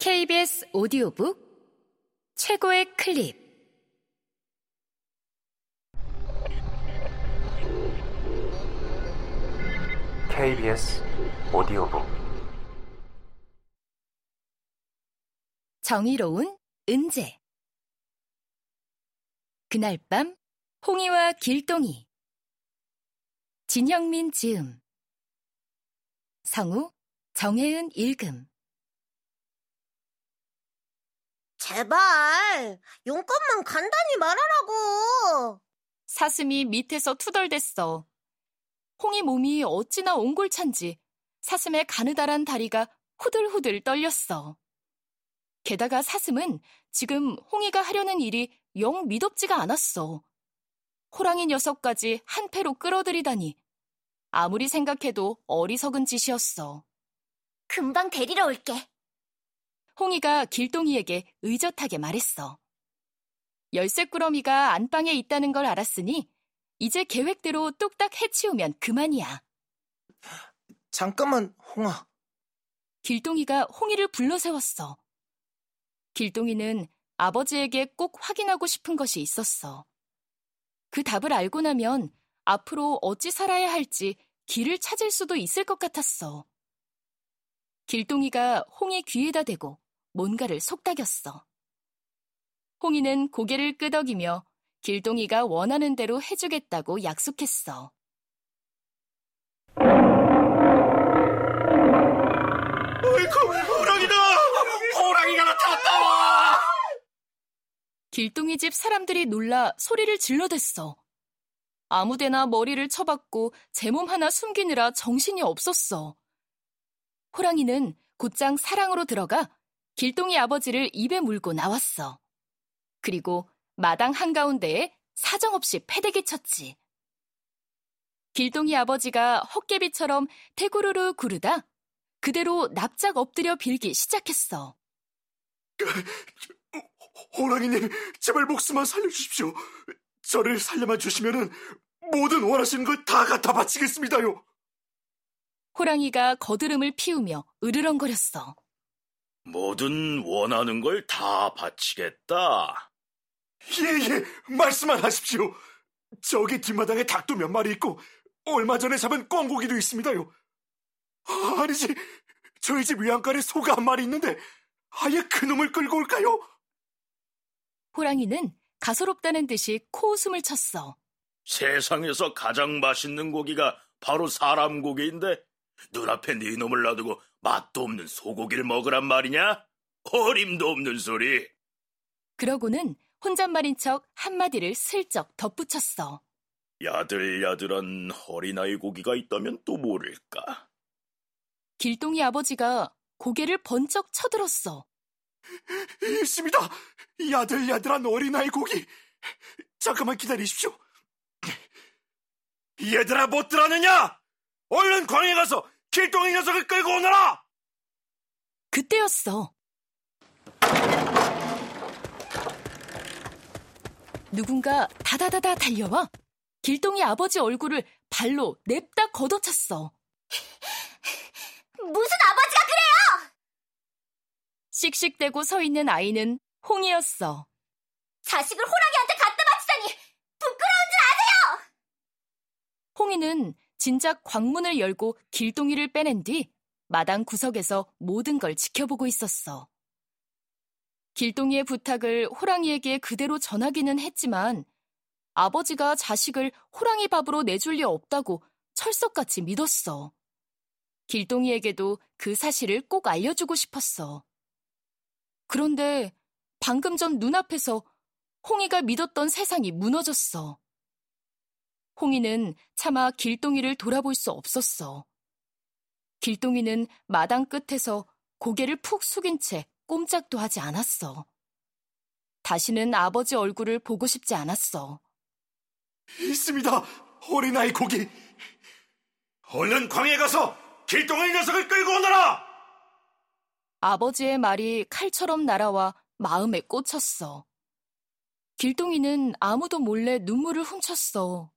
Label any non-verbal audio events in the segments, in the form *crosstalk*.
KBS 오디오북 최고의 클립. KBS 오디오북. 정의로운 은재. 그날 밤 홍이와 길동이. 진형민 지음. 성우 정혜은 읽음 제발 용건만 간단히 말하라고. 사슴이 밑에서 투덜댔어. 홍이 몸이 어찌나 옹골찬지 사슴의 가느다란 다리가 후들후들 떨렸어. 게다가 사슴은 지금 홍이가 하려는 일이 영 미덥지가 않았어. 호랑이 녀석까지 한 패로 끌어들이다니 아무리 생각해도 어리석은 짓이었어. 금방 데리러 올게. 홍이가 길동이에게 의젓하게 말했어. 열쇠꾸러미가 안방에 있다는 걸 알았으니 이제 계획대로 뚝딱 해치우면 그만이야. 잠깐만, 홍아. 길동이가 홍이를 불러 세웠어. 길동이는 아버지에게 꼭 확인하고 싶은 것이 있었어. 그 답을 알고 나면 앞으로 어찌 살아야 할지 길을 찾을 수도 있을 것 같았어. 길동이가 홍이 귀에다 대고 뭔가를 속닥였어. 홍이는 고개를 끄덕이며 길동이가 원하는 대로 해주겠다고 약속했어. 어이구, 호랑이다! 호랑이가 나타났다! 길동이 집 사람들이 놀라 소리를 질러댔어. 아무데나 머리를 쳐박고 제 몸 하나 숨기느라 정신이 없었어. 호랑이는 곧장 사랑으로 들어가 길동이 아버지를 입에 물고 나왔어. 그리고 마당 한가운데에 사정없이 패대기 쳤지. 길동이 아버지가 헛개비처럼 태구르르 구르다 그대로 납작 엎드려 빌기 시작했어. 호랑이님, 제발 목숨만 살려주십시오. 저를 살려만 주시면은 모든 원하시는 걸 다 갖다 바치겠습니다요. 호랑이가 거드름을 피우며 으르렁거렸어. 뭐든 원하는 걸 다 바치겠다. 예, 예, 말씀만 하십시오. 저기 뒷마당에 닭도 몇 마리 있고, 얼마 전에 잡은 꿩고기도 있습니다요. 아, 아니지, 저희 집 위안간에 소가 한 마리 있는데, 아예 그놈을 끌고 올까요? 호랑이는 가소롭다는 듯이 코웃음을 쳤어. 세상에서 가장 맛있는 고기가 바로 사람 고기인데 눈앞에 네 놈을 놔두고 맛도 없는 소고기를 먹으란 말이냐? 어림도 없는 소리. 그러고는 혼잣말인 척 한마디를 슬쩍 덧붙였어. 야들야들한 어린아이 고기가 있다면 또 모를까. 길동이 아버지가 고개를 번쩍 쳐들었어. 있습니다. 야들야들한 어린아이 고기. 잠깐만 기다리십시오. 얘들아 못 들었느냐? 얼른 광에 가서 길동이 녀석을 끌고 오너라! 그때였어. 누군가 다다다다 달려와 길동이 아버지 얼굴을 발로 냅다 걷어찼어. *laughs* 무슨 아버지가 그래요? 씩씩대고 서 있는 아이는 홍이었어. 자식을 호랑이한테 갖다 바치다니 부끄러운 줄 아세요? 홍이는 진작 광문을 열고 길동이를 빼낸 뒤 마당 구석에서 모든 걸 지켜보고 있었어. 길동이의 부탁을 호랑이에게 그대로 전하기는 했지만 아버지가 자식을 호랑이 밥으로 내줄 리 없다고 철석같이 믿었어. 길동이에게도 그 사실을 꼭 알려주고 싶었어. 그런데 방금 전 눈앞에서 홍이가 믿었던 세상이 무너졌어. 홍이는 차마 길동이를 돌아볼 수 없었어. 길동이는 마당 끝에서 고개를 푹 숙인 채 꼼짝도 하지 않았어. 다시는 아버지 얼굴을 보고 싶지 않았어. 있습니다. 어린아이 고기. 얼른 광에 가서 길동이 녀석을 끌고 오너라! 아버지의 말이 칼처럼 날아와 마음에 꽂혔어. 길동이는 아무도 몰래 눈물을 훔쳤어.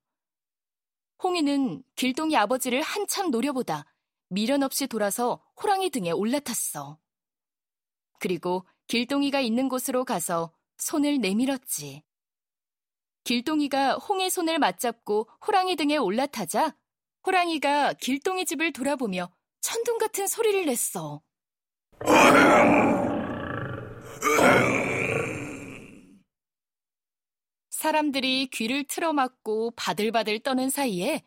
홍이는 길동이 아버지를 한참 노려보다 미련 없이 돌아서 호랑이 등에 올라탔어. 그리고 길동이가 있는 곳으로 가서 손을 내밀었지. 길동이가 홍의 손을 맞잡고 호랑이 등에 올라타자 호랑이가 길동이 집을 돌아보며 천둥 같은 소리를 냈어. 사람들이 귀를 틀어막고 바들바들 떠는 사이에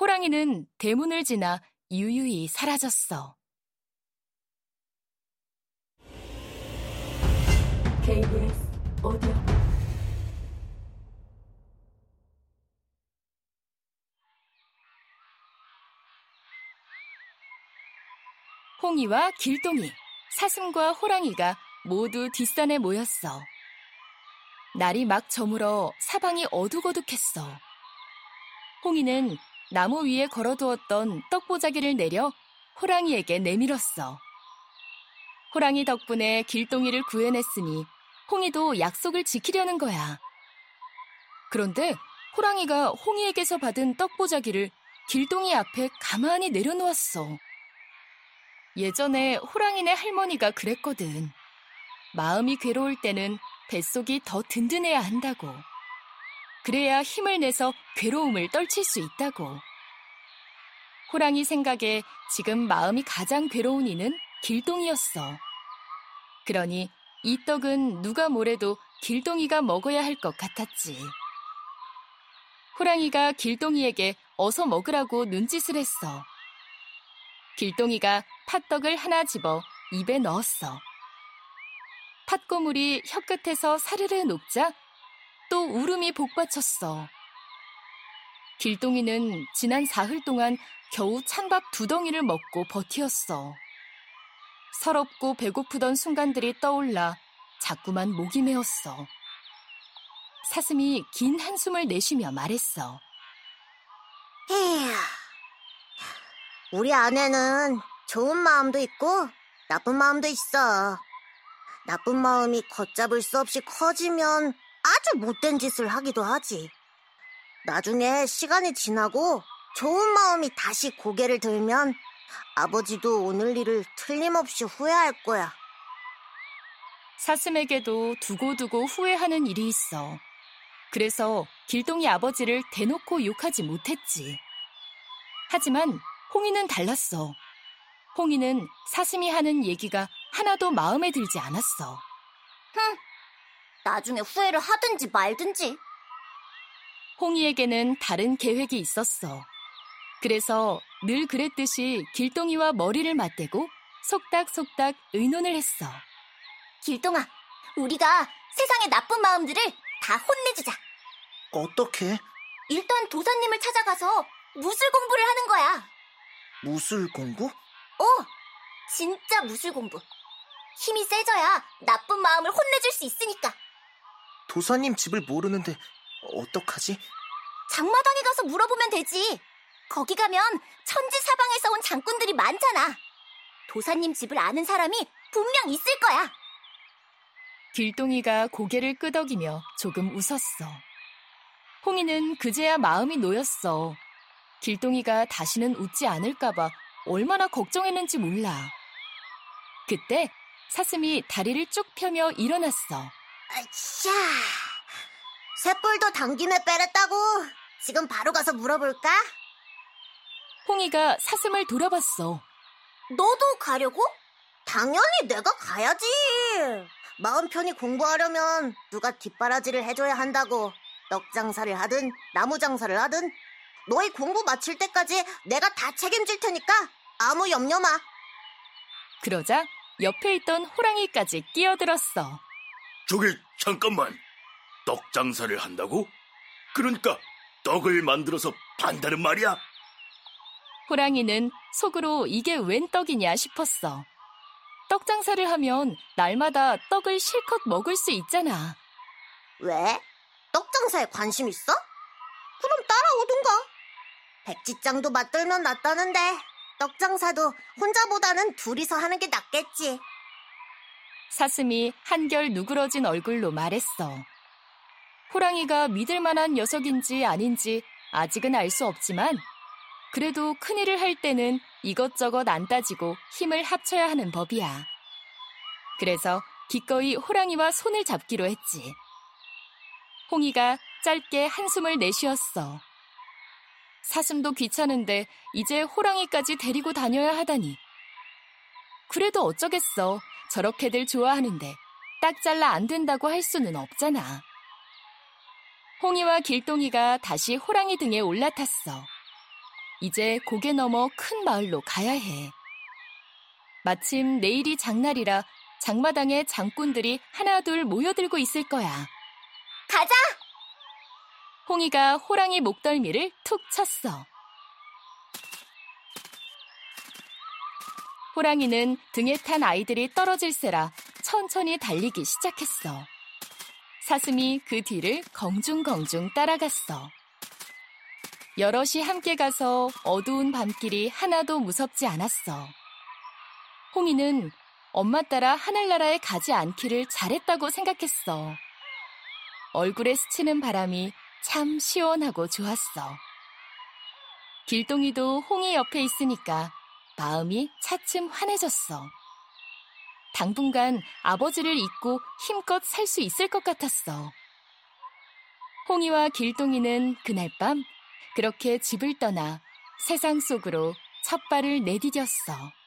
호랑이는 대문을 지나 유유히 사라졌어. KBS 오디오 홍이와 길동이, 사슴과 호랑이가 모두 뒷산에 모였어. 날이 막 저물어 사방이 어둑어둑했어. 홍이는 나무 위에 걸어두었던 떡보자기를 내려 호랑이에게 내밀었어. 호랑이 덕분에 길동이를 구해냈으니 홍이도 약속을 지키려는 거야. 그런데 호랑이가 홍이에게서 받은 떡보자기를 길동이 앞에 가만히 내려놓았어. 예전에 호랑이네 할머니가 그랬거든. 마음이 괴로울 때는 뱃속이 더 든든해야 한다고. 그래야 힘을 내서 괴로움을 떨칠 수 있다고. 호랑이 생각에 지금 마음이 가장 괴로운 이는 길동이었어. 그러니 이 떡은 누가 뭐래도 길동이가 먹어야 할 것 같았지. 호랑이가 길동이에게 어서 먹으라고 눈짓을 했어. 길동이가 팥떡을 하나 집어 입에 넣었어. 팥고물이 혀끝에서 사르르 녹자 또 울음이 복받쳤어. 길동이는 지난 사흘 동안 겨우 찬밥 두 덩이를 먹고 버티었어. 서럽고 배고프던 순간들이 떠올라 자꾸만 목이 메었어. 사슴이 긴 한숨을 내쉬며 말했어. 에휴, 우리 안에는 좋은 마음도 있고 나쁜 마음도 있어. 나쁜 마음이 걷잡을 수 없이 커지면 아주 못된 짓을 하기도 하지. 나중에 시간이 지나고 좋은 마음이 다시 고개를 들면 아버지도 오늘 일을 틀림없이 후회할 거야. 사슴에게도 두고두고 후회하는 일이 있어. 그래서 길동이 아버지를 대놓고 욕하지 못했지. 하지만 홍이는 달랐어. 홍이는 사슴이 하는 얘기가 하나도 마음에 들지 않았어. 흥, 나중에 후회를 하든지 말든지. 홍이에게는 다른 계획이 있었어. 그래서 늘 그랬듯이 길동이와 머리를 맞대고 속닥속닥 의논을 했어. 길동아, 우리가 세상의 나쁜 마음들을 다 혼내주자. 어떻게? 일단 도사님을 찾아가서 무술 공부를 하는 거야. 무술 공부? 어, 진짜 무술 공부. 힘이 세져야 나쁜 마음을 혼내줄 수 있으니까. 도사님 집을 모르는데 어떡하지? 장마당에 가서 물어보면 되지. 거기 가면 천지 사방에서 온 장꾼들이 많잖아. 도사님 집을 아는 사람이 분명 있을 거야. 길동이가 고개를 끄덕이며 조금 웃었어. 홍이는 그제야 마음이 놓였어. 길동이가 다시는 웃지 않을까봐 얼마나 걱정했는지 몰라. 그때 사슴이 다리를 쭉 펴며 일어났어. 아차. 쇳불도 당김에 빼랬다고. 지금 바로 가서 물어볼까? 홍이가 사슴을 돌아봤어. 너도 가려고? 당연히 내가 가야지. 마음 편히 공부하려면 누가 뒷바라지를 해줘야 한다고. 떡 장사를 하든 나무 장사를 하든 너희 공부 마칠 때까지 내가 다 책임질 테니까 아무 염려 마. 그러자 옆에 있던 호랑이까지 끼어들었어. 저기 잠깐만. 떡 장사를 한다고? 그러니까 떡을 만들어서 판다는 말이야? 호랑이는 속으로 이게 웬 떡이냐 싶었어. 떡 장사를 하면 날마다 떡을 실컷 먹을 수 있잖아. 왜? 떡 장사에 관심 있어? 그럼 따라오든가. 백지장도 맞들면 낫다는데 떡 장사도 혼자보다는 둘이서 하는 게 낫겠지. 사슴이 한결 누그러진 얼굴로 말했어. 호랑이가 믿을 만한 녀석인지 아닌지 아직은 알 수 없지만 그래도 큰일을 할 때는 이것저것 안 따지고 힘을 합쳐야 하는 법이야. 그래서 기꺼이 호랑이와 손을 잡기로 했지. 홍이가 짧게 한숨을 내쉬었어. 사슴도 귀찮은데 이제 호랑이까지 데리고 다녀야 하다니. 그래도 어쩌겠어. 저렇게들 좋아하는데 딱 잘라 안 된다고 할 수는 없잖아. 홍이와 길동이가 다시 호랑이 등에 올라탔어. 이제 고개 넘어 큰 마을로 가야 해. 마침 내일이 장날이라 장마당에 장꾼들이 하나둘 모여들고 있을 거야. 가자! 홍이가 호랑이 목덜미를 툭 쳤어. 호랑이는 등에 탄 아이들이 떨어질세라 천천히 달리기 시작했어. 사슴이 그 뒤를 경중경중 따라갔어. 여럿이 함께 가서 어두운 밤길이 하나도 무섭지 않았어. 홍이는 엄마 따라 하늘나라에 가지 않기를 잘했다고 생각했어. 얼굴에 스치는 바람이 참 시원하고 좋았어. 길동이도 홍이 옆에 있으니까 마음이 차츰 환해졌어. 당분간 아버지를 잊고 힘껏 살 수 있을 것 같았어. 홍이와 길동이는 그날 밤 그렇게 집을 떠나 세상 속으로 첫 발을 내디뎠어.